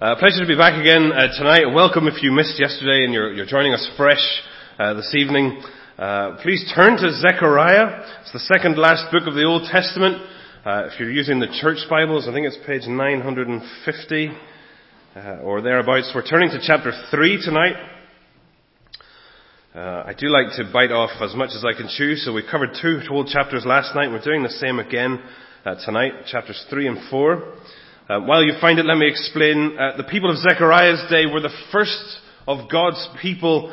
Uh, pleasure to be back again uh, tonight. Welcome if you missed yesterday and you're, you're joining us fresh uh, this evening. Uh, please turn to Zechariah. It's the second last book of the Old Testament. Uh, if you're using the church Bibles, I think it's page 950 uh, or thereabouts. We're turning to chapter 3 tonight. I do like to bite off as much as I can chew, so we covered two whole chapters last night. We're doing the same again tonight, chapters 3 and 4. Uh, while you find it, let me explain. Uh, the people of Zechariah's day were the first of God's people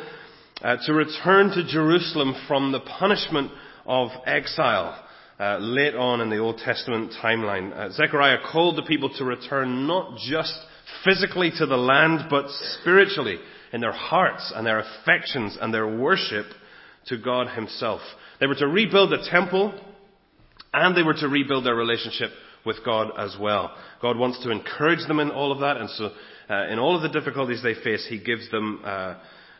uh, to return to Jerusalem from the punishment of exile uh, late on in the Old Testament timeline. Uh, Zechariah called the people to return not just physically to the land, but spiritually in their hearts and their affections and their worship to God Himself. They were to rebuild the temple and they were to rebuild their relationship with God as well. God wants to encourage them in all of that, and so uh, in all of the difficulties they face, He gives them uh,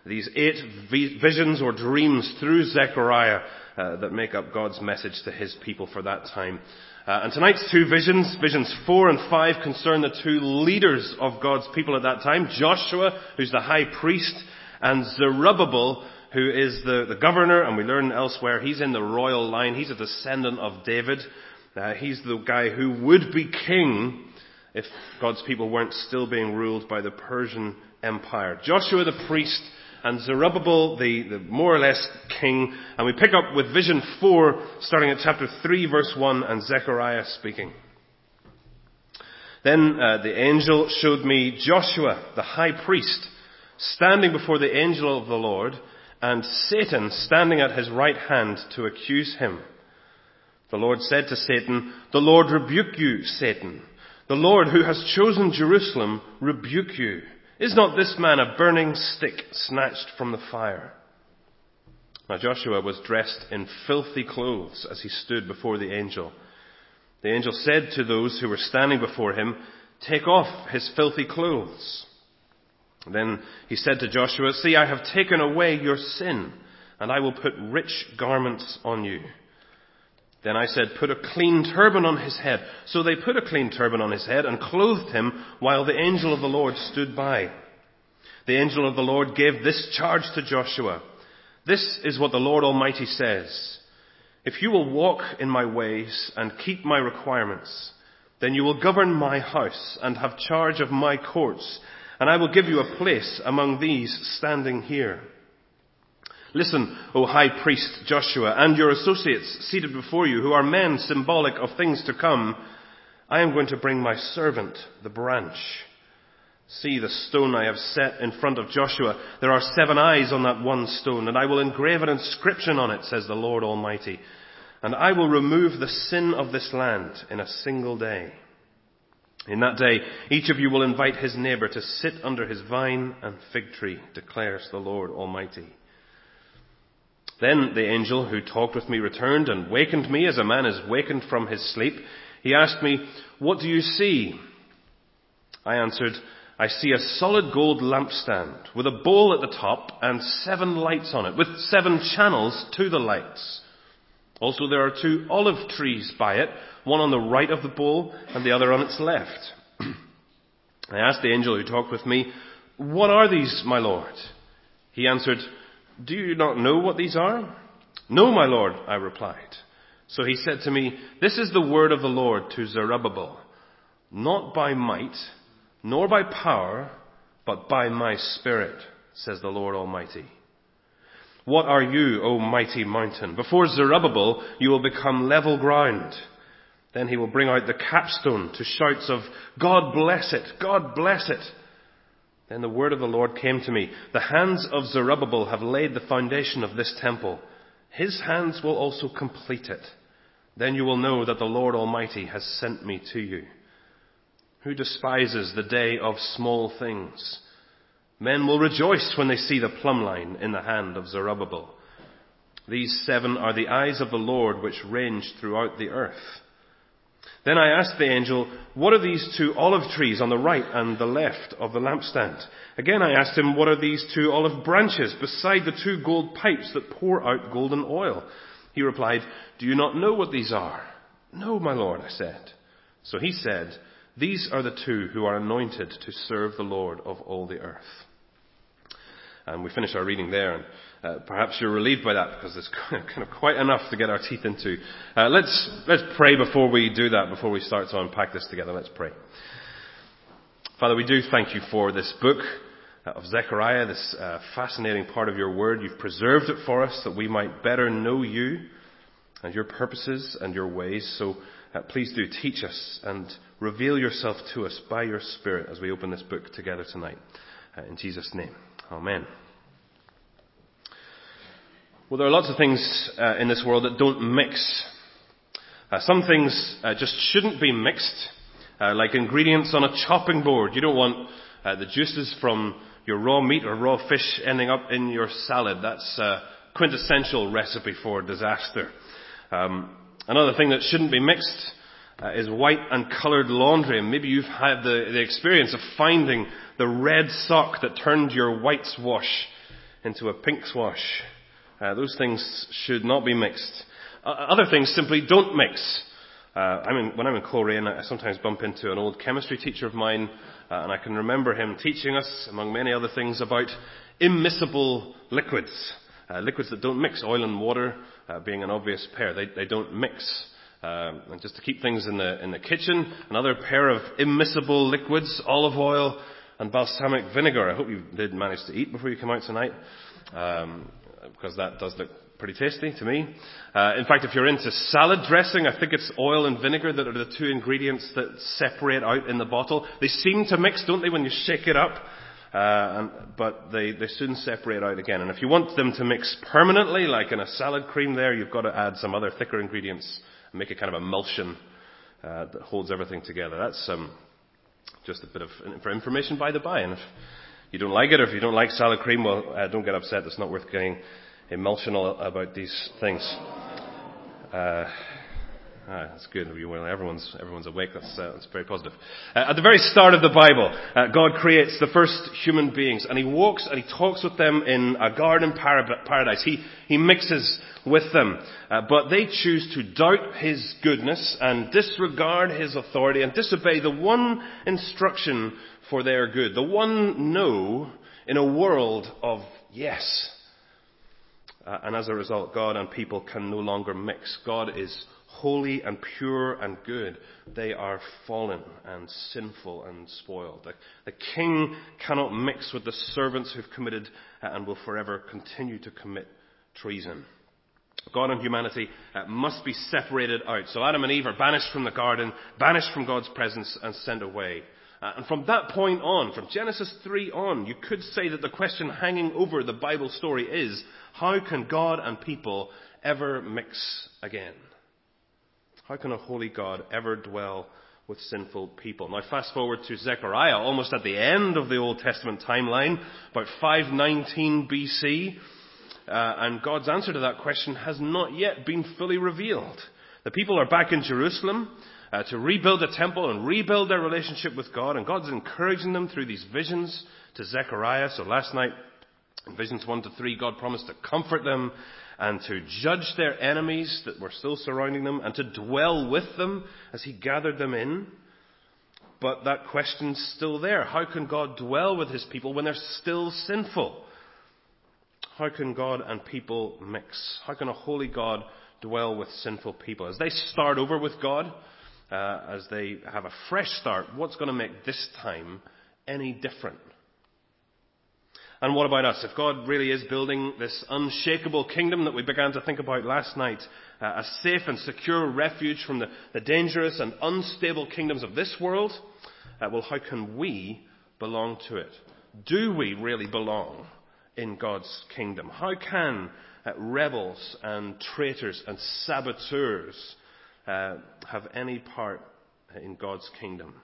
these eight visions or dreams through Zechariah uh, that make up God's message to His people for that time. Uh, and tonight's two visions, visions four and five, concern the two leaders of God's people at that time, Joshua, who's the high priest, and Zerubbabel, who is the, the governor, and we learn elsewhere, he's in the royal line, he's a descendant of David. Uh, he's the guy who would be king if God's people weren't still being ruled by the Persian Empire. Joshua the priest and Zerubbabel the, the more or less king. And we pick up with vision 4 starting at chapter 3 verse 1 and Zechariah speaking. Then uh, the angel showed me Joshua the high priest standing before the angel of the Lord and Satan standing at his right hand to accuse him. The Lord said to Satan, The Lord rebuke you, Satan. The Lord who has chosen Jerusalem rebuke you. Is not this man a burning stick snatched from the fire? Now Joshua was dressed in filthy clothes as he stood before the angel. The angel said to those who were standing before him, Take off his filthy clothes. Then he said to Joshua, See, I have taken away your sin, and I will put rich garments on you. Then I said, Put a clean turban on his head. So they put a clean turban on his head and clothed him while the angel of the Lord stood by. The angel of the Lord gave this charge to Joshua. This is what the Lord Almighty says. If you will walk in my ways and keep my requirements, then you will govern my house and have charge of my courts, and I will give you a place among these standing here. Listen, O high priest Joshua, and your associates seated before you, who are men symbolic of things to come. I am going to bring my servant, the branch. See the stone I have set in front of Joshua. There are seven eyes on that one stone, and I will engrave an inscription on it, says the Lord Almighty. And I will remove the sin of this land in a single day. In that day, each of you will invite his neighbor to sit under his vine and fig tree, declares the Lord Almighty. Then the angel who talked with me returned and wakened me as a man is wakened from his sleep. He asked me, What do you see? I answered, I see a solid gold lampstand with a bowl at the top and seven lights on it, with seven channels to the lights. Also there are two olive trees by it, one on the right of the bowl and the other on its left. I asked the angel who talked with me, What are these, my lord? He answered, do you not know what these are? No, my Lord, I replied. So he said to me, This is the word of the Lord to Zerubbabel. Not by might, nor by power, but by my spirit, says the Lord Almighty. What are you, O mighty mountain? Before Zerubbabel, you will become level ground. Then he will bring out the capstone to shouts of, God bless it, God bless it. Then the word of the Lord came to me. The hands of Zerubbabel have laid the foundation of this temple. His hands will also complete it. Then you will know that the Lord Almighty has sent me to you. Who despises the day of small things? Men will rejoice when they see the plumb line in the hand of Zerubbabel. These seven are the eyes of the Lord which range throughout the earth. Then I asked the angel, What are these two olive trees on the right and the left of the lampstand? Again I asked him, What are these two olive branches beside the two gold pipes that pour out golden oil? He replied, Do you not know what these are? No, my lord, I said. So he said, These are the two who are anointed to serve the Lord of all the earth. And we finish our reading there, and uh, perhaps you're relieved by that because there's kind of quite enough to get our teeth into. Uh, let's let's pray before we do that. Before we start to unpack this together, let's pray. Father, we do thank you for this book of Zechariah, this uh, fascinating part of your word. You've preserved it for us that we might better know you and your purposes and your ways. So uh, please do teach us and reveal yourself to us by your Spirit as we open this book together tonight. Uh, in Jesus' name. Amen. Well, there are lots of things uh, in this world that don't mix. Uh, some things uh, just shouldn't be mixed, uh, like ingredients on a chopping board. You don't want the juices from your raw meat or raw fish ending up in your salad. That's a quintessential recipe for disaster. Um, another thing that shouldn't be mixed uh, is white and coloured laundry. And maybe you've had the, the experience of finding the red sock that turned your white wash into a pink wash. Uh, those things should not be mixed. Uh, other things simply don't mix. Uh, I mean, when I'm in Coleraine, I sometimes bump into an old chemistry teacher of mine, uh, and I can remember him teaching us, among many other things, about immiscible liquids. Uh, liquids that don't mix, oil and water uh, being an obvious pair. They, they don't mix. Um, and just to keep things in the, in the kitchen, another pair of immiscible liquids, olive oil and balsamic vinegar. I hope you did manage to eat before you come out tonight, um, because that does look pretty tasty to me. Uh, in fact, if you're into salad dressing, I think it's oil and vinegar that are the two ingredients that separate out in the bottle. They seem to mix, don't they, when you shake it up? Uh, and, but they, they soon separate out again. And if you want them to mix permanently, like in a salad cream there, you've got to add some other thicker ingredients and make a kind of emulsion uh, that holds everything together. That's um, just a bit of for information by the by. And if you don't like it, or if you don't like salad cream, well, uh, don't get upset. It's not worth getting emotional about these things. Uh, Ah, that's good. Everyone's, everyone's awake. That's, uh, that's very positive. Uh, at the very start of the Bible, uh, God creates the first human beings and He walks and He talks with them in a garden paradise. He, he mixes with them. Uh, but they choose to doubt His goodness and disregard His authority and disobey the one instruction for their good. The one no in a world of yes. Uh, and as a result, God and people can no longer mix. God is holy and pure and good, they are fallen and sinful and spoiled. The, the king cannot mix with the servants who've committed uh, and will forever continue to commit treason. God and humanity uh, must be separated out. So Adam and Eve are banished from the garden, banished from God's presence, and sent away. Uh, and from that point on, from Genesis 3 on, you could say that the question hanging over the Bible story is, how can God and people ever mix again? How can a holy God ever dwell with sinful people? Now fast forward to Zechariah, almost at the end of the Old Testament timeline, about 519 BC, uh, and God's answer to that question has not yet been fully revealed. The people are back in Jerusalem uh, to rebuild the temple and rebuild their relationship with God, and God's encouraging them through these visions to Zechariah. So last night, in visions 1 to 3, God promised to comfort them and to judge their enemies that were still surrounding them and to dwell with them as he gathered them in. But that question's still there. How can God dwell with his people when they're still sinful? How can God and people mix? How can a holy God dwell with sinful people? As they start over with God, uh, as they have a fresh start, what's going to make this time any different? And what about us? If God really is building this unshakable kingdom that we began to think about last night, uh, a safe and secure refuge from the, the, dangerous and unstable kingdoms of this world, uh, well, how can we belong to it? Do we really belong in God's kingdom? How can uh, rebels and traitors and saboteurs uh, have any part in God's kingdom?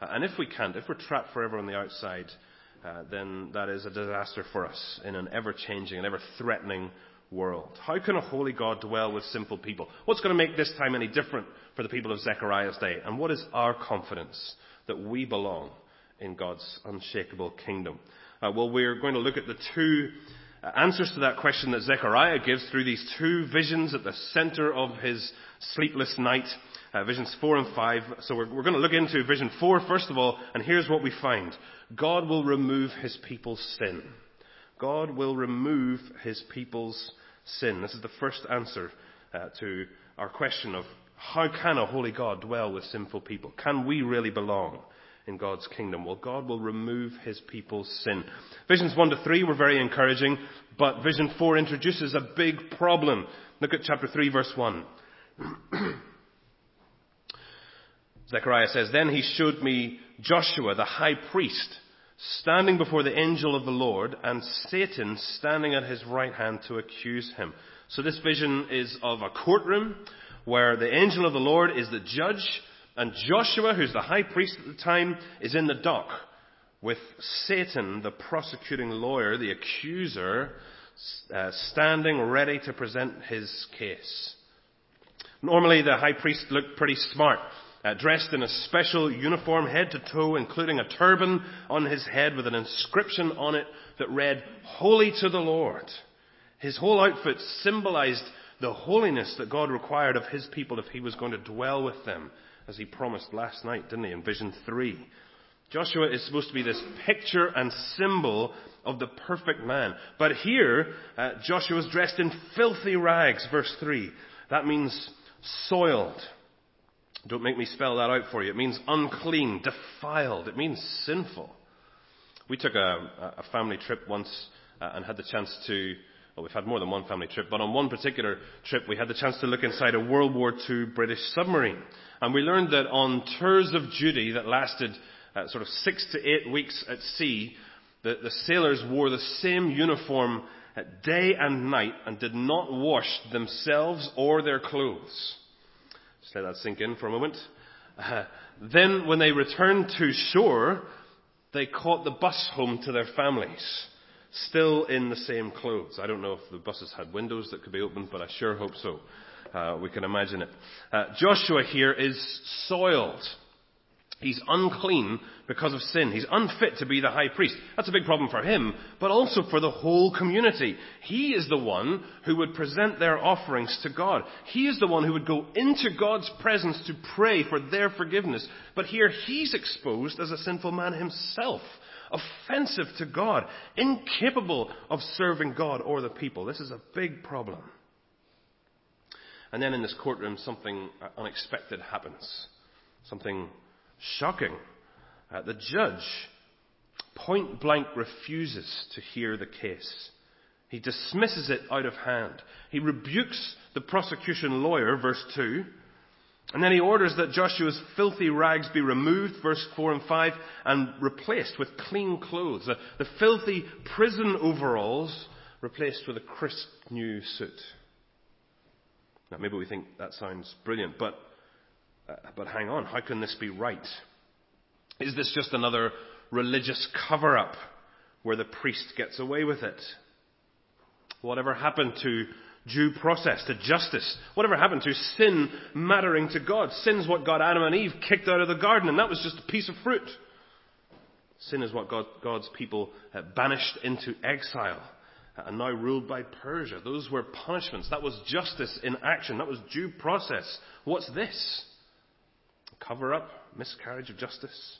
Uh, and if we can't, if we're trapped forever on the outside, uh, then that is a disaster for us in an ever changing and ever threatening world. How can a holy God dwell with simple people? What's going to make this time any different for the people of Zechariah's day? And what is our confidence that we belong in God's unshakable kingdom? Uh, well, we're going to look at the two uh, answers to that question that Zechariah gives through these two visions at the center of his sleepless night. Uh, visions 4 and 5. So we're, we're going to look into vision 4 first of all, and here's what we find. God will remove his people's sin. God will remove his people's sin. This is the first answer uh, to our question of how can a holy God dwell with sinful people? Can we really belong in God's kingdom? Well, God will remove his people's sin. Visions 1 to 3 were very encouraging, but vision 4 introduces a big problem. Look at chapter 3 verse 1. Zechariah says, Then he showed me Joshua, the high priest, standing before the angel of the Lord, and Satan standing at his right hand to accuse him. So this vision is of a courtroom where the angel of the Lord is the judge, and Joshua, who's the high priest at the time, is in the dock with Satan, the prosecuting lawyer, the accuser, uh, standing ready to present his case. Normally, the high priest looked pretty smart uh, dressed in a special uniform head to toe, including a turban on his head with an inscription on it that read, Holy to the Lord. His whole outfit symbolized the holiness that God required of his people if he was going to dwell with them, as he promised last night, didn't he, in Vision 3. Joshua is supposed to be this picture and symbol of the perfect man. But here, uh, Joshua is dressed in filthy rags, verse 3. That means soiled. Don't make me spell that out for you. It means unclean, defiled. It means sinful. We took a, a family trip once uh, and had the chance to, well, we've had more than one family trip, but on one particular trip we had the chance to look inside a World War II British submarine. And we learned that on tours of duty that lasted uh, sort of six to eight weeks at sea, the, the sailors wore the same uniform day and night and did not wash themselves or their clothes. Just let that sink in for a moment. Uh, then, when they returned to shore, they caught the bus home to their families, still in the same clothes. I don't know if the buses had windows that could be opened, but I sure hope so. Uh, we can imagine it. Uh, Joshua here is soiled. He's unclean because of sin. He's unfit to be the high priest. That's a big problem for him, but also for the whole community. He is the one who would present their offerings to God. He is the one who would go into God's presence to pray for their forgiveness. But here he's exposed as a sinful man himself, offensive to God, incapable of serving God or the people. This is a big problem. And then in this courtroom, something unexpected happens. Something Shocking. Uh, the judge point blank refuses to hear the case. He dismisses it out of hand. He rebukes the prosecution lawyer, verse 2, and then he orders that Joshua's filthy rags be removed, verse 4 and 5, and replaced with clean clothes. The, filthy prison overalls replaced with a crisp new suit. Now, maybe we think that sounds brilliant, but but hang on, how can this be right? Is this just another religious cover up where the priest gets away with it? Whatever happened to due process, to justice? Whatever happened to sin mattering to God? Sin's what got Adam and Eve kicked out of the garden, and that was just a piece of fruit. Sin is what God, God's people uh, banished into exile uh, and now ruled by Persia. Those were punishments. That was justice in action. That was due process. What's this? Cover up, miscarriage of justice.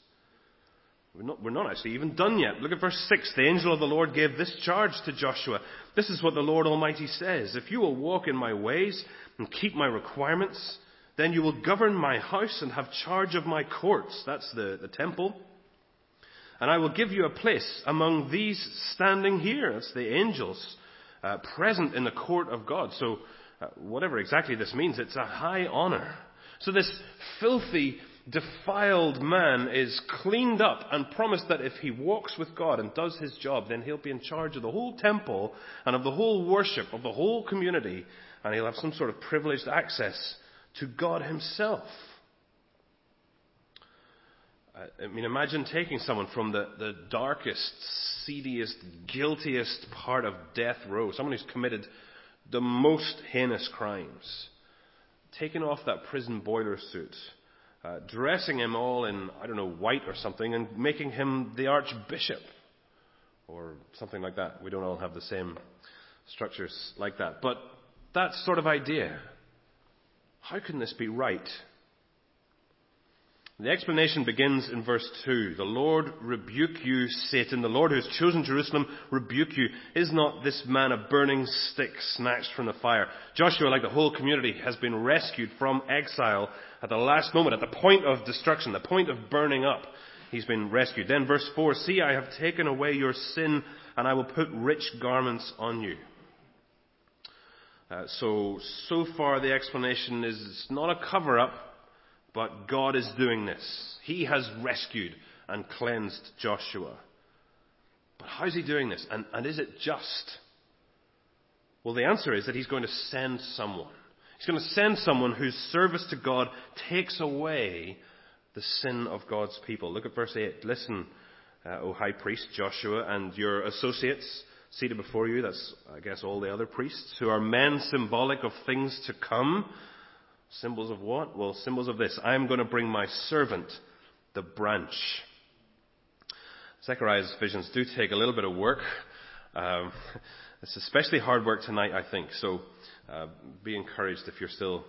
We're not, we're not actually even done yet. Look at verse 6. The angel of the Lord gave this charge to Joshua. This is what the Lord Almighty says. If you will walk in my ways and keep my requirements, then you will govern my house and have charge of my courts. That's the, the temple. And I will give you a place among these standing here. That's the angels uh, present in the court of God. So, uh, whatever exactly this means, it's a high honor. So this filthy, defiled man is cleaned up and promised that if he walks with God and does his job, then he'll be in charge of the whole temple and of the whole worship of the whole community, and he'll have some sort of privileged access to God himself. Uh, I mean, imagine taking someone from the, the darkest, seediest, guiltiest part of death row, someone who's committed the most heinous crimes taking off that prison boiler suit, uh, dressing him all in, I don't know, white or something, and making him the archbishop or something like that. We don't all have the same structures like that. But that sort of idea. How can this be right? The explanation begins in verse 2. The Lord rebuke you, Satan. The Lord who has chosen Jerusalem rebuke you. Is not this man a burning stick snatched from the fire? Joshua, like the whole community, has been rescued from exile at the last moment, at the point of destruction, the point of burning up. He's been rescued. Then verse 4, See, I have taken away your sin and I will put rich garments on you. Uh, so, so far the explanation is not a cover up, but God is doing this. He has rescued and cleansed Joshua. But how's he doing this? And, and is it just? Well, the answer is that he's going to send someone. He's going to send someone whose service to God takes away the sin of God's people. Look at verse 8. Listen, uh, O high priest Joshua and your associates seated before you. That's, I guess, all the other priests who are men symbolic of things to come. Symbols of what? Well, symbols of this. I am going to bring my servant, the branch. Zechariah's visions do take a little bit of work. Um, it's especially hard work tonight, I think. So uh, be encouraged if you're still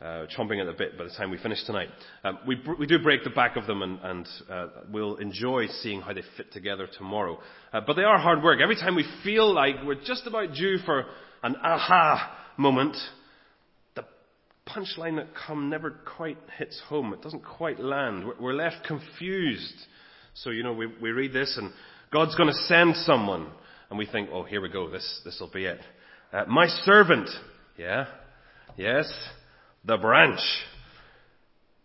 uh, chomping at the bit by the time we finish tonight. Um, we, we do break the back of them and, and uh, we'll enjoy seeing how they fit together tomorrow. Uh, but they are hard work. Every time we feel like we're just about due for an aha moment, punchline that come never quite hits home. It doesn't quite land. We're, we're left confused. So, you know, we, we read this and God's going to send someone. And we think, oh, here we go. This, this will be it. Uh, my servant. Yeah. Yes the branch.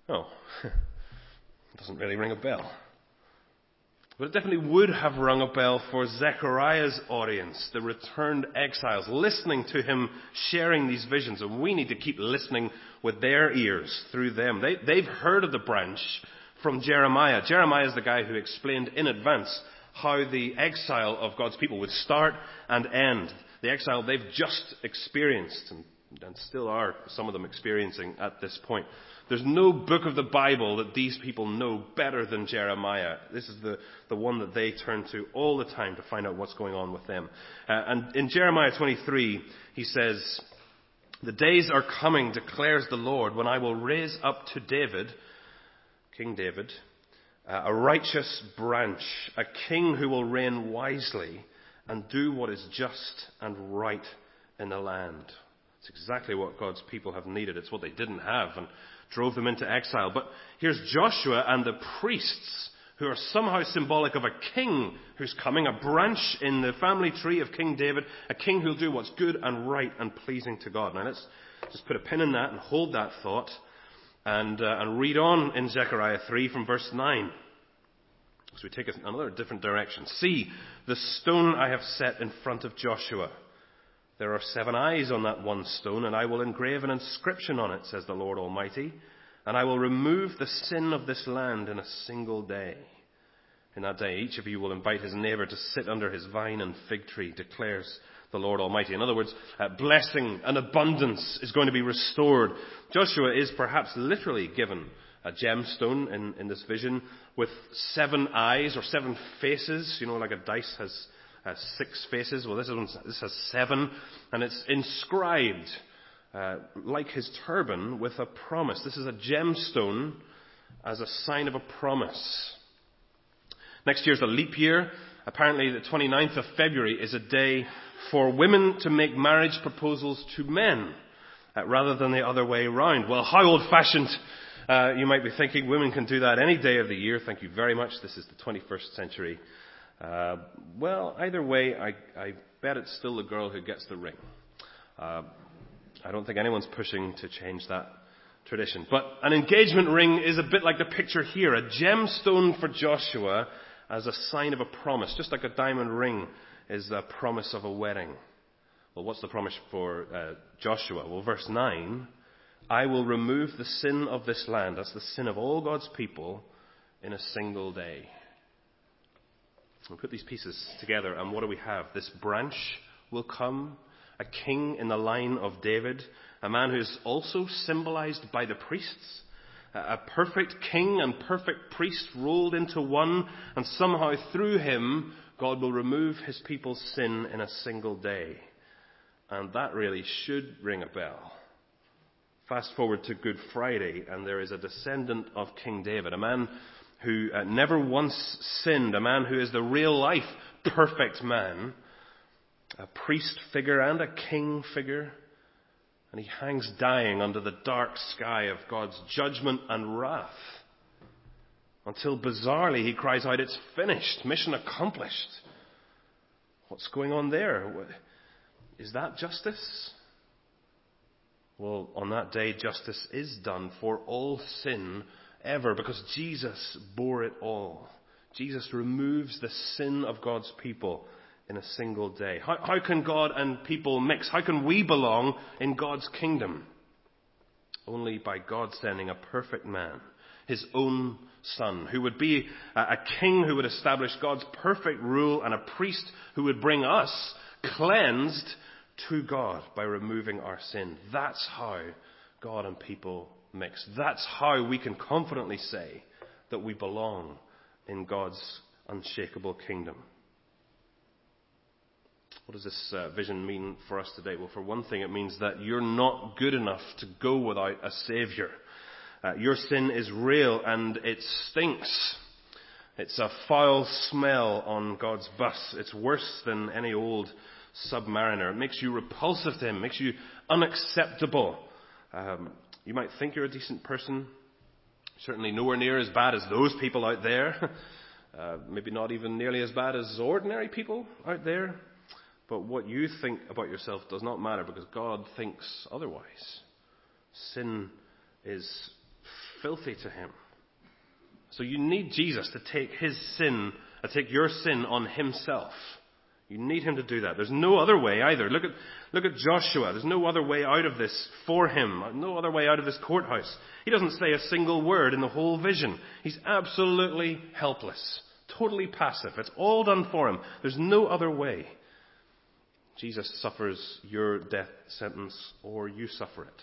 Oh, doesn't really ring a bell. But it definitely would have rung a bell for Zechariah's audience, the returned exiles, listening to him sharing these visions. And we need to keep listening with their ears through them. They, they've heard of the branch from Jeremiah. Jeremiah is the guy who explained in advance how the exile of God's people would start and end. The exile they've just experienced. And and still are some of them experiencing at this point. There's no book of the Bible that these people know better than Jeremiah. This is the, the one that they turn to all the time to find out what's going on with them. Uh, and in Jeremiah 23, he says, The days are coming, declares the Lord, when I will raise up to David, King David, uh, a righteous branch, a king who will reign wisely and do what is just and right in the land. It's exactly what God's people have needed. It's what they didn't have and drove them into exile. But here's Joshua and the priests who are somehow symbolic of a king who's coming, a branch in the family tree of King David, a king who'll do what's good and right and pleasing to God. Now let's just put a pin in that and hold that thought and, uh, and read on in Zechariah 3 from verse 9. So we take another different direction. See the stone I have set in front of Joshua there are seven eyes on that one stone, and I will engrave an inscription on it, says the Lord Almighty, and I will remove the sin of this land in a single day. In that day, each of you will invite his neighbor to sit under his vine and fig tree, declares the Lord Almighty. In other words, uh, blessing and abundance is going to be restored. Joshua is perhaps literally given a gemstone in, in this vision with seven eyes or seven faces. You know, like a dice has uh, six faces. Well, this, one, this has seven, and it's inscribed uh, like his turban with a promise. This is a gemstone as a sign of a promise. Next year's a leap year. Apparently, the 29th of February is a day for women to make marriage proposals to men uh, rather than the other way around. Well, how old fashioned uh, you might be thinking women can do that any day of the year. Thank you very much. This is the 21st century. Uh, well, either way, I, I bet it's still the girl who gets the ring. Uh, I don't think anyone's pushing to change that tradition. But an engagement ring is a bit like the picture here a gemstone for Joshua as a sign of a promise, just like a diamond ring is the promise of a wedding. Well, what's the promise for uh, Joshua? Well, verse 9 I will remove the sin of this land, that's the sin of all God's people, in a single day. We put these pieces together, and what do we have? This branch will come, a king in the line of David, a man who is also symbolized by the priests, a perfect king and perfect priest rolled into one, and somehow through him, God will remove his people's sin in a single day. And that really should ring a bell Fast forward to Good Friday, and there is a descendant of King David, a man who uh, never once sinned, a man who is the real life perfect man, a priest figure and a king figure, and he hangs dying under the dark sky of God's judgment and wrath. Until bizarrely he cries out, It's finished, mission accomplished. What's going on there? Is that justice? Well, on that day, justice is done for all sin ever because Jesus bore it all. Jesus removes the sin of God's people in a single day. How, how can God and people mix? How can we belong in God's kingdom? Only by God sending a perfect man, his own son, who would be a, a king who would establish God's perfect rule and a priest who would bring us cleansed to God by removing our sin. That's how God and people mix. That's how we can confidently say that we belong in God's unshakable kingdom. What does this uh, vision mean for us today? Well, for one thing, it means that you're not good enough to go without a Savior. Uh, your sin is real and it stinks. It's a foul smell on God's bus. It's worse than any old submariner. It makes you repulsive to him, makes you unacceptable. Um, you might think you're a decent person, certainly nowhere near as bad as those people out there. Uh, maybe not even nearly as bad as ordinary people out there. But what you think about yourself does not matter because God thinks otherwise. Sin is filthy to him. So you need Jesus to take his sin, to uh, take your sin on himself. You need him to do that. There's no other way either. Look at, look at Joshua. There's no other way out of this for him. No other way out of this courthouse. He doesn't say a single word in the whole vision. He's absolutely helpless. Totally passive. It's all done for him. There's no other way. Jesus suffers your death sentence or you suffer it.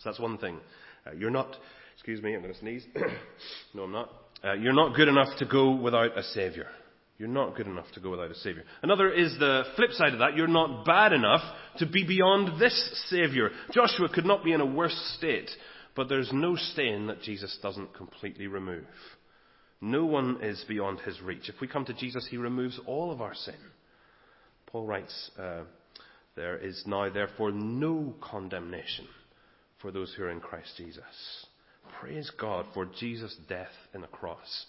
So that's one thing. Uh, you're not, excuse me, I'm going to sneeze. no, I'm not. Uh, you're not good enough to go without a Savior. You're not good enough to go without a Savior. Another is the flip side of that. You're not bad enough to be beyond this Savior. Joshua could not be in a worse state, but there's no stain that Jesus doesn't completely remove. No one is beyond his reach. If we come to Jesus, he removes all of our sin. Paul writes, uh, There is now therefore no condemnation for those who are in Christ Jesus. Praise God for Jesus' death in the cross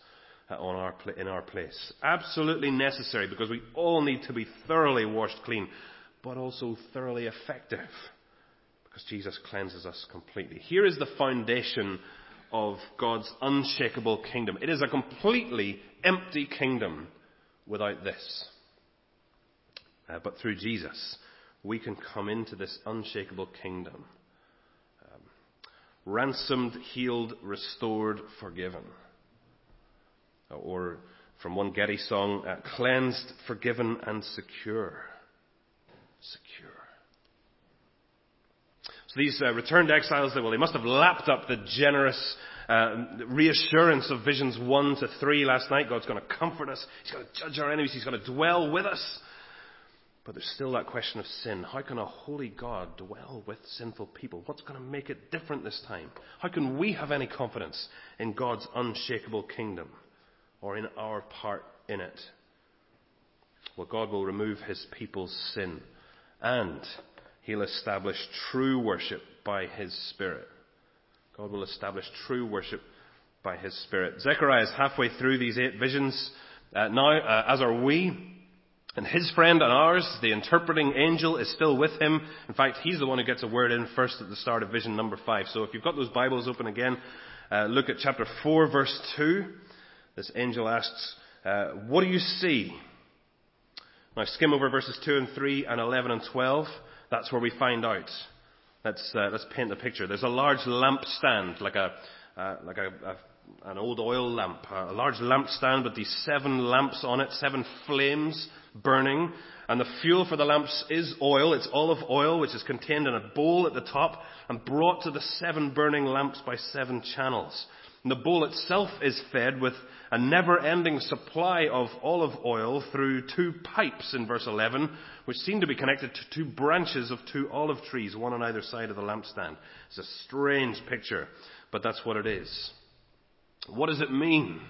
on our, in our place. Absolutely necessary because we all need to be thoroughly washed clean, but also thoroughly effective because Jesus cleanses us completely. Here is the foundation of God's unshakable kingdom. It is a completely empty kingdom without this. Uh, but through Jesus, we can come into this unshakable kingdom. Um, ransomed, healed, restored, forgiven. Or from one Getty song, uh, cleansed, forgiven, and secure. Secure. So these uh, returned exiles, well, they must have lapped up the generous uh, reassurance of visions 1 to 3 last night. God's going to comfort us. He's going to judge our enemies. He's going to dwell with us. But there's still that question of sin. How can a holy God dwell with sinful people? What's going to make it different this time? How can we have any confidence in God's unshakable kingdom? Or in our part in it. Well, God will remove his people's sin and he'll establish true worship by his Spirit. God will establish true worship by his Spirit. Zechariah is halfway through these eight visions uh, now, uh, as are we. And his friend and ours, the interpreting angel, is still with him. In fact, he's the one who gets a word in first at the start of vision number five. So if you've got those Bibles open again, uh, look at chapter 4, verse 2 this angel asks, uh, What do you see? Now, skim over verses 2 and 3 and 11 and 12. That's where we find out. Let's, uh, let's paint the picture. There's a large lamp stand, like, a, uh, like a, a, an old oil lamp. A large lamp stand with these seven lamps on it, seven flames burning. And the fuel for the lamps is oil. It's olive oil, which is contained in a bowl at the top and brought to the seven burning lamps by seven channels. And the bowl itself is fed with a never-ending supply of olive oil through two pipes in verse 11, which seem to be connected to two branches of two olive trees, one on either side of the lampstand. It's a strange picture, but that's what it is. What does it mean?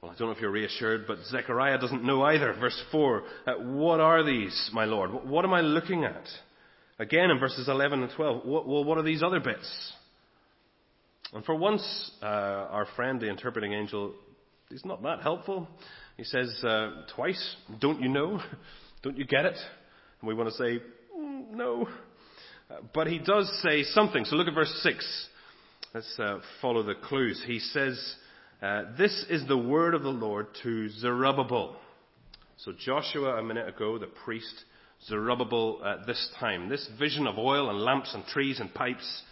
Well, I don't know if you're reassured, but Zechariah doesn't know either. Verse 4, uh, what are these, my Lord? What am I looking at? Again in verses 11 and 12, what, well, what are these other bits? And for once, uh, our friend, the interpreting angel, is not that helpful. He says uh, twice, don't you know? Don't you get it? And we want to say, mm, no. Uh, but he does say something. So look at verse 6. Let's uh, follow the clues. He says, uh, This is the word of the Lord to Zerubbabel. So Joshua a minute ago, the priest, Zerubbabel at this time. This vision of oil and lamps and trees and pipes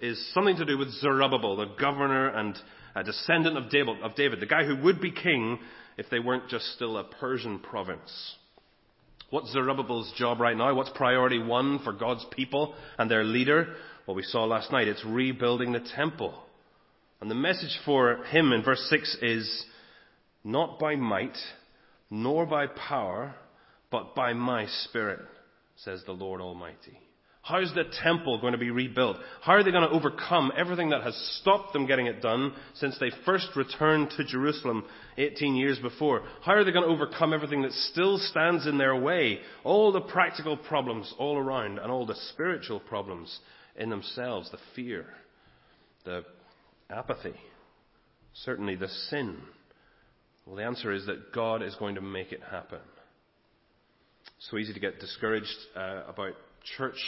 is something to do with Zerubbabel, the governor and a descendant of David, the guy who would be king if they weren't just still a Persian province. What's Zerubbabel's job right now? What's priority one for God's people and their leader? Well, we saw last night, it's rebuilding the temple. And the message for him in verse 6 is, not by might, nor by power, but by my spirit, says the Lord Almighty. How's the temple going to be rebuilt? How are they going to overcome everything that has stopped them getting it done since they first returned to Jerusalem 18 years before? How are they going to overcome everything that still stands in their way? All the practical problems all around and all the spiritual problems in themselves, the fear, the apathy, certainly the sin. Well, the answer is that God is going to make it happen. So easy to get discouraged uh, about church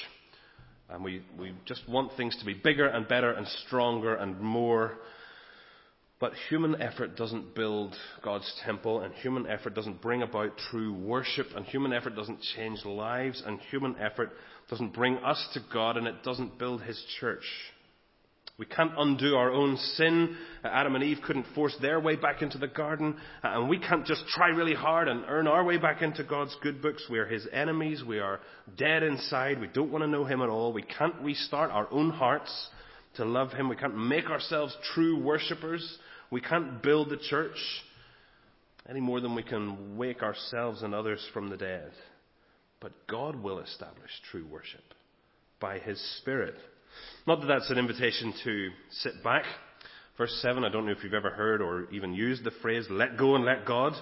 and we, we just want things to be bigger and better and stronger and more. But human effort doesn't build God's temple, and human effort doesn't bring about true worship, and human effort doesn't change lives, and human effort doesn't bring us to God, and it doesn't build His church. We can't undo our own sin. Adam and Eve couldn't force their way back into the garden. And we can't just try really hard and earn our way back into God's good books. We are His enemies. We are dead inside. We don't want to know Him at all. We can't restart our own hearts to love Him. We can't make ourselves true worshippers. We can't build the church any more than we can wake ourselves and others from the dead. But God will establish true worship by His Spirit. Not that that's an invitation to sit back. Verse 7, I don't know if you've ever heard or even used the phrase, let go and let God.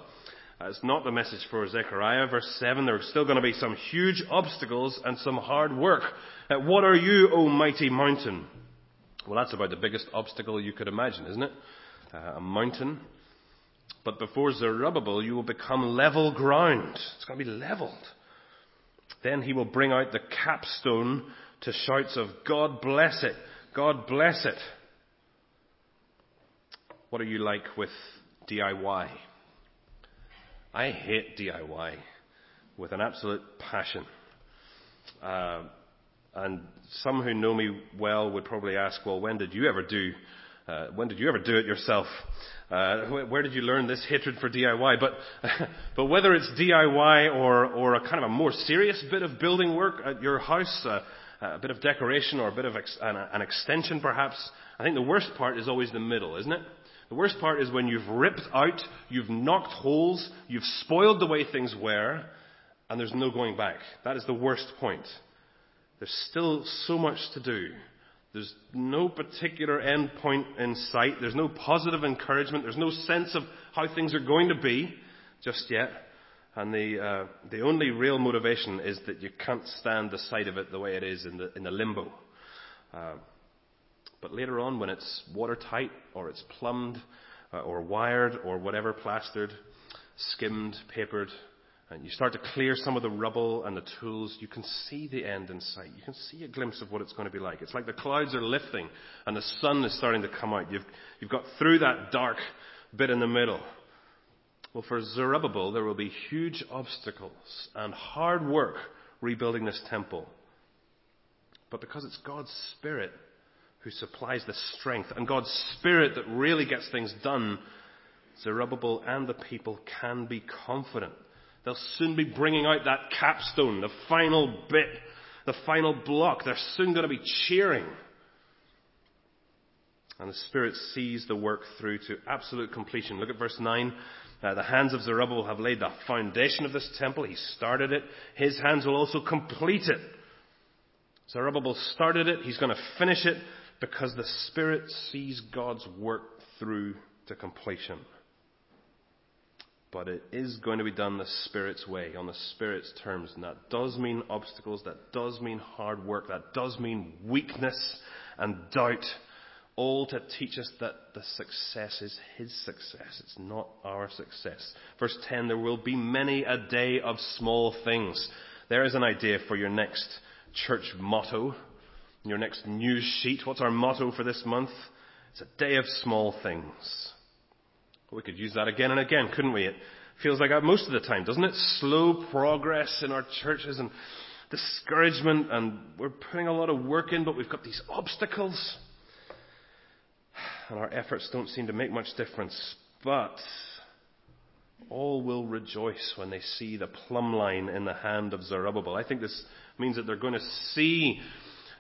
Uh, it's not the message for Zechariah. Verse 7, there are still going to be some huge obstacles and some hard work. Uh, what are you, O mighty mountain? Well, that's about the biggest obstacle you could imagine, isn't it? Uh, a mountain. But before Zerubbabel, you will become level ground. It's going to be leveled. Then he will bring out the capstone to shouts of, God bless it, God bless it. What are you like with DIY? I hate DIY with an absolute passion. Uh, and some who know me well would probably ask, well, when did you ever do, uh, when did you ever do it yourself? Uh, where did you learn this hatred for DIY? But, but whether it's DIY or, or a kind of a more serious bit of building work at your house, uh, a bit of decoration or a bit of ex- an, an extension perhaps. I think the worst part is always the middle, isn't it? The worst part is when you've ripped out, you've knocked holes, you've spoiled the way things were, and there's no going back. That is the worst point. There's still so much to do. There's no particular end point in sight. There's no positive encouragement. There's no sense of how things are going to be just yet. And the, uh, the only real motivation is that you can't stand the sight of it the way it is in the, in the limbo. Uh, but later on, when it's watertight, or it's plumbed, uh, or wired, or whatever, plastered, skimmed, papered, and you start to clear some of the rubble and the tools, you can see the end in sight. You can see a glimpse of what it's going to be like. It's like the clouds are lifting and the sun is starting to come out. You've, you've got through that dark bit in the middle. Well, for Zerubbabel, there will be huge obstacles and hard work rebuilding this temple. But because it's God's Spirit who supplies the strength and God's Spirit that really gets things done, Zerubbabel and the people can be confident. They'll soon be bringing out that capstone, the final bit, the final block. They're soon going to be cheering. And the Spirit sees the work through to absolute completion. Look at verse 9. Uh, the hands of Zerubbabel have laid the foundation of this temple. He started it. His hands will also complete it. Zerubbabel started it. He's going to finish it because the Spirit sees God's work through to completion. But it is going to be done the Spirit's way, on the Spirit's terms. And that does mean obstacles. That does mean hard work. That does mean weakness and doubt all to teach us that the success is His success. It's not our success. Verse 10, there will be many a day of small things. There is an idea for your next church motto, your next news sheet. What's our motto for this month? It's a day of small things. We could use that again and again, couldn't we? It feels like that most of the time, doesn't it? Slow progress in our churches and discouragement and we're putting a lot of work in, but we've got these obstacles and our efforts don't seem to make much difference. But all will rejoice when they see the plumb line in the hand of Zerubbabel. I think this means that they're going to see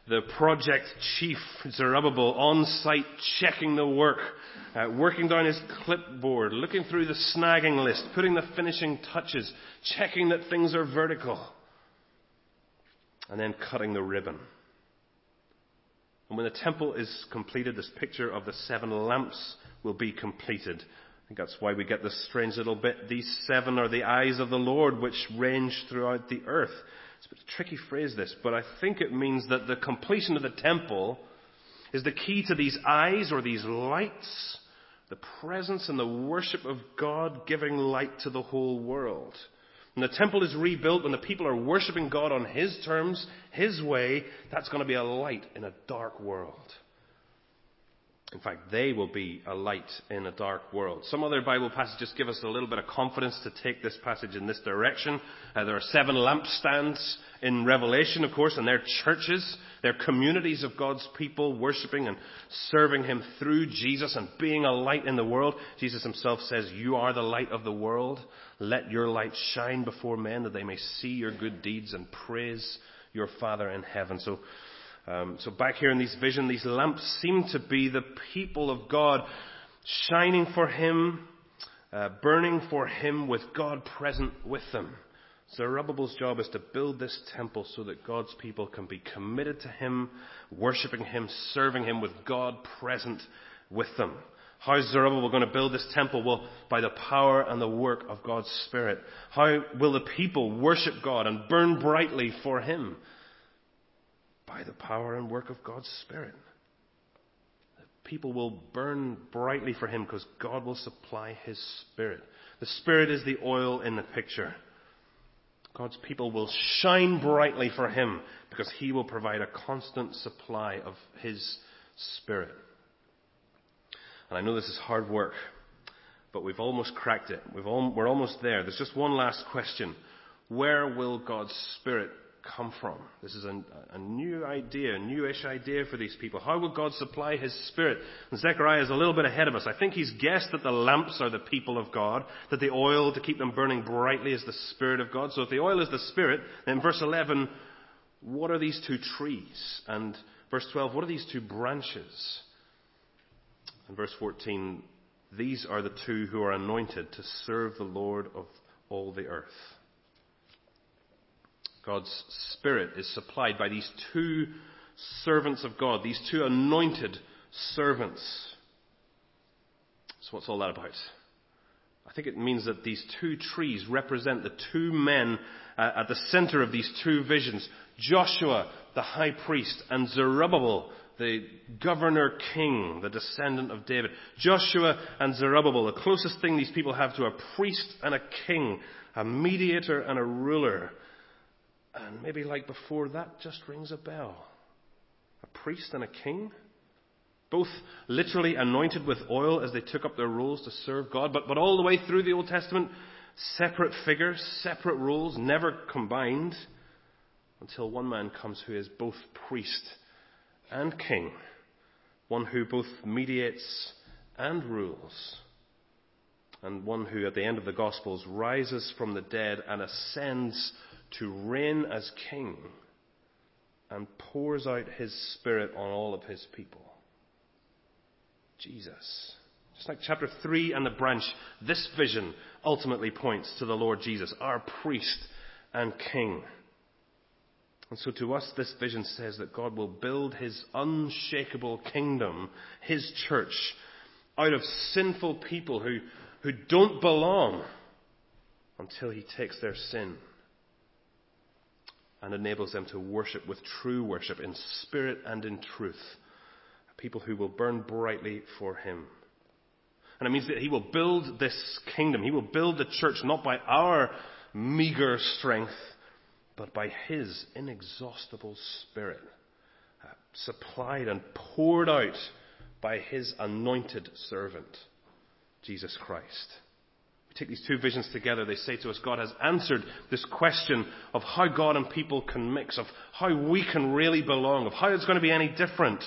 the project chief, Zerubbabel, on site checking the work, uh, working down his clipboard, looking through the snagging list, putting the finishing touches, checking that things are vertical, and then cutting the ribbon. And when the temple is completed, this picture of the seven lamps will be completed. I think that's why we get this strange little bit. These seven are the eyes of the Lord which range throughout the earth. It's a bit tricky phrase this, but I think it means that the completion of the temple is the key to these eyes or these lights, the presence and the worship of God giving light to the whole world. When the temple is rebuilt, when the people are worshiping God on His terms, His way, that's going to be a light in a dark world. In fact, they will be a light in a dark world. Some other Bible passages give us a little bit of confidence to take this passage in this direction. Uh, there are seven lampstands in Revelation, of course, and they're churches. They're communities of God's people worshiping and serving Him through Jesus and being a light in the world. Jesus Himself says, You are the light of the world. Let your light shine before men that they may see your good deeds and praise your Father in heaven. So, so back here in this vision, these lamps seem to be the people of God shining for Him, uh, burning for Him with God present with them. So Zerubbabel's job is to build this temple so that God's people can be committed to Him, worshipping Him, serving Him with God present with them. How is Zerubbabel going to build this temple? Well, by the power and the work of God's Spirit. How will the people worship God and burn brightly for Him? By the power and work of God's Spirit. People will burn brightly for Him because God will supply His Spirit. The Spirit is the oil in the picture. God's people will shine brightly for Him because He will provide a constant supply of His Spirit. And I know this is hard work, but we've almost cracked it. we are almost there. There's just one last question. Where will God's Spirit come from? This is a, a, new idea, a newish idea for these people. How will God supply His Spirit? And Zechariah is a little bit ahead of us. I think he's guessed that the lamps are the people of God, that the oil to keep them burning brightly is the Spirit of God. So if the oil is the Spirit, then verse 11, what are these two trees? And verse 12, what are these two branches? And verse 14, these are the two who are anointed to serve the Lord of all the earth. God's Spirit is supplied by these two servants of God, these two anointed servants. So, what's all that about? I think it means that these two trees represent the two men uh, at the center of these two visions Joshua, the high priest, and Zerubbabel, the governor king, the descendant of David. Joshua and Zerubbabel, the closest thing these people have to a priest and a king, a mediator and a ruler. And maybe like before, that just rings a bell. A priest and a king? Both literally anointed with oil as they took up their roles to serve God, but, but all the way through the Old Testament, separate figures, separate roles, never combined, until one man comes who is both priest and king, one who both mediates and rules, and one who at the end of the Gospels rises from the dead and ascends to reign as king and pours out his spirit on all of his people. Jesus. Just like chapter 3 and the branch, this vision ultimately points to the Lord Jesus, our priest and king. And so to us, this vision says that God will build his unshakable kingdom, his church, out of sinful people who, who don't belong until he takes their sin and enables them to worship with true worship in spirit and in truth. People who will burn brightly for him. And it means that he will build this kingdom. He will build the church not by our meager strength, but by his inexhaustible spirit, uh, supplied and poured out by his anointed servant, Jesus Christ. We take these two visions together, they say to us, God has answered this question of how God and people can mix, of how we can really belong, of how it's going to be any different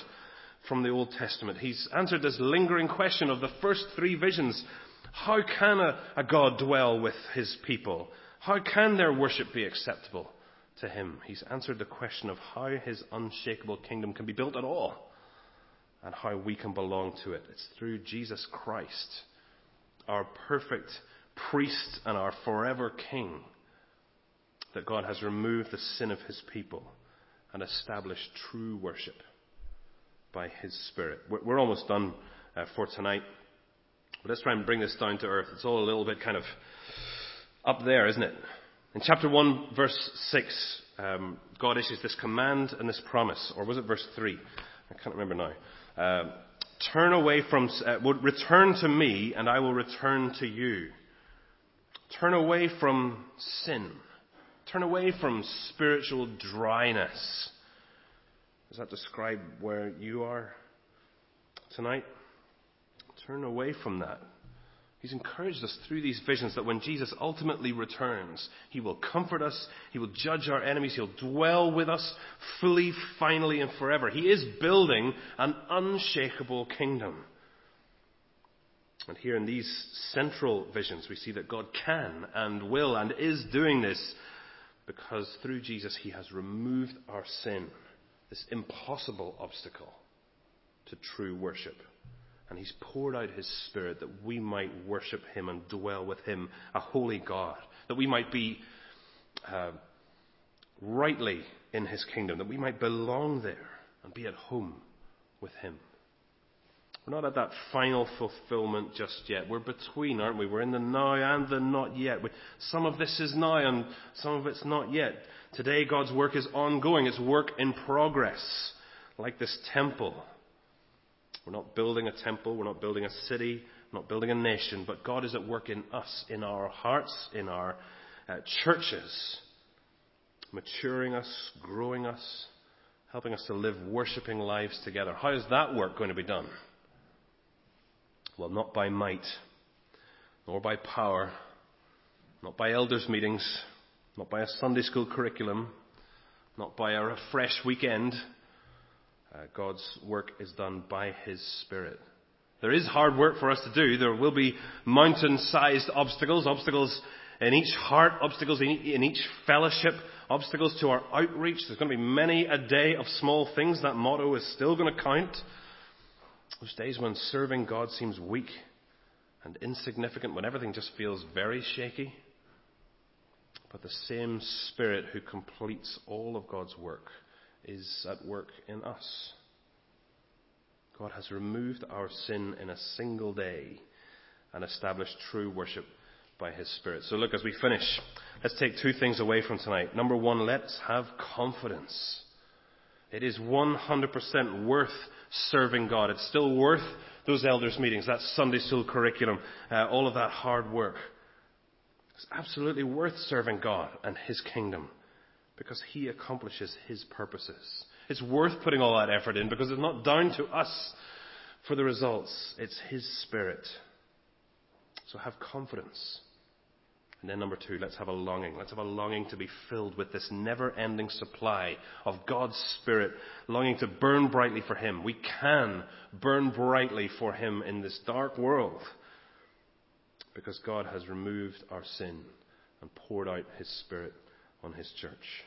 from the Old Testament. He's answered this lingering question of the first three visions. How can a, a God dwell with his people? How can their worship be acceptable to him? He's answered the question of how his unshakable kingdom can be built at all and how we can belong to it. It's through Jesus Christ, our perfect priest and our forever king, that God has removed the sin of his people and established true worship by his Spirit. We're almost done uh, for tonight. Let's try and bring this down to earth. It's all a little bit kind of up there, isn't it? In chapter 1, verse 6, um, God issues this command and this promise. Or was it verse 3? I can't remember now. Uh, turn away from, uh, return to me and I will return to you. Turn away from sin. Turn away from spiritual dryness. Does that describe where you are tonight? Turn away from that. He's encouraged us through these visions that when Jesus ultimately returns, He will comfort us, He will judge our enemies, He'll dwell with us fully, finally, and forever. He is building an unshakable kingdom. And here in these central visions, we see that God can and will and is doing this because through Jesus he has removed our sin, this impossible obstacle to true worship. And he's poured out his spirit that we might worship him and dwell with him, a holy God, that we might be uh, rightly in his kingdom, that we might belong there and be at home with him. We're not at that final fulfillment just yet. We're between, aren't we? We're in the now and the not yet. Some of this is now and some of it's not yet. Today, God's work is ongoing. It's work in progress, like this temple. We're not building a temple. We're not building a city. We're not building a nation. But God is at work in us, in our hearts, in our uh, churches, maturing us, growing us, helping us to live worshipping lives together. How is that work going to be done? Well, not by might, nor by power, not by elders' meetings, not by a Sunday school curriculum, not by a fresh weekend. Uh, God's work is done by His Spirit. There is hard work for us to do. There will be mountain sized obstacles, obstacles in each heart, obstacles in each fellowship, obstacles to our outreach. There's going to be many a day of small things. That motto is still going to count. Those days when serving God seems weak and insignificant, when everything just feels very shaky. But the same Spirit who completes all of God's work is at work in us. God has removed our sin in a single day and established true worship by His Spirit. So, look, as we finish, let's take two things away from tonight. Number one, let's have confidence. It is 100% worth serving God. It's still worth those elders' meetings, that Sunday school curriculum, uh, all of that hard work. It's absolutely worth serving God and His kingdom because He accomplishes His purposes. It's worth putting all that effort in because it's not down to us for the results. It's His Spirit. So have confidence. And then number two, let's have a longing. Let's have a longing to be filled with this never ending supply of God's Spirit, longing to burn brightly for Him. We can burn brightly for Him in this dark world because God has removed our sin and poured out His Spirit on His church.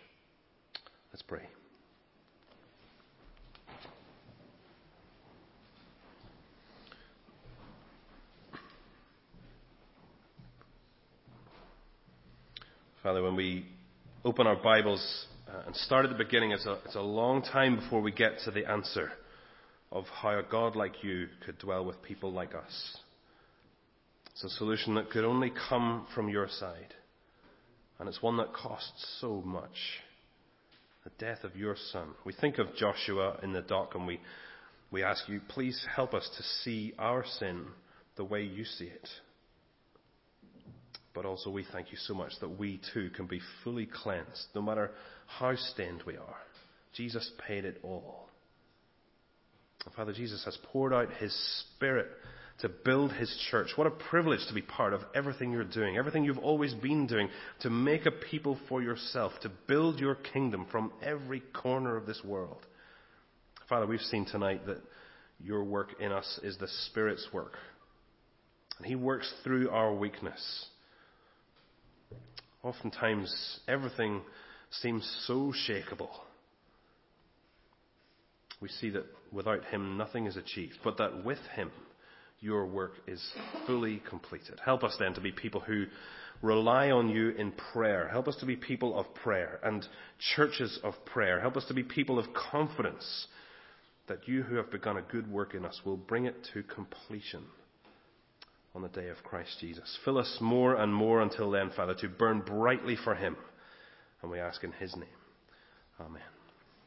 Let's pray. Father, when we open our Bibles uh, and start at the beginning, it's a, it's a long time before we get to the answer of how a God like you could dwell with people like us. It's a solution that could only come from your side. And it's one that costs so much. The death of your son. We think of Joshua in the dock and we, we ask you, please help us to see our sin the way you see it. But also we thank you so much that we too can be fully cleansed, no matter how stained we are. Jesus paid it all. Father Jesus has poured out His Spirit to build His church. What a privilege to be part of everything you're doing, everything you've always been doing, to make a people for yourself, to build your kingdom from every corner of this world. Father, we've seen tonight that your work in us is the Spirit's work. And He works through our weakness. Oftentimes, everything seems so shakable we see that without Him nothing is achieved, but that with Him your work is fully completed. Help us then to be people who rely on you in prayer. Help us to be people of prayer and churches of prayer. Help us to be people of confidence that you who have begun a good work in us will bring it to completion on the day of Christ Jesus. Fill us more and more until then, Father, to burn brightly for Him. And we ask in His name. Amen.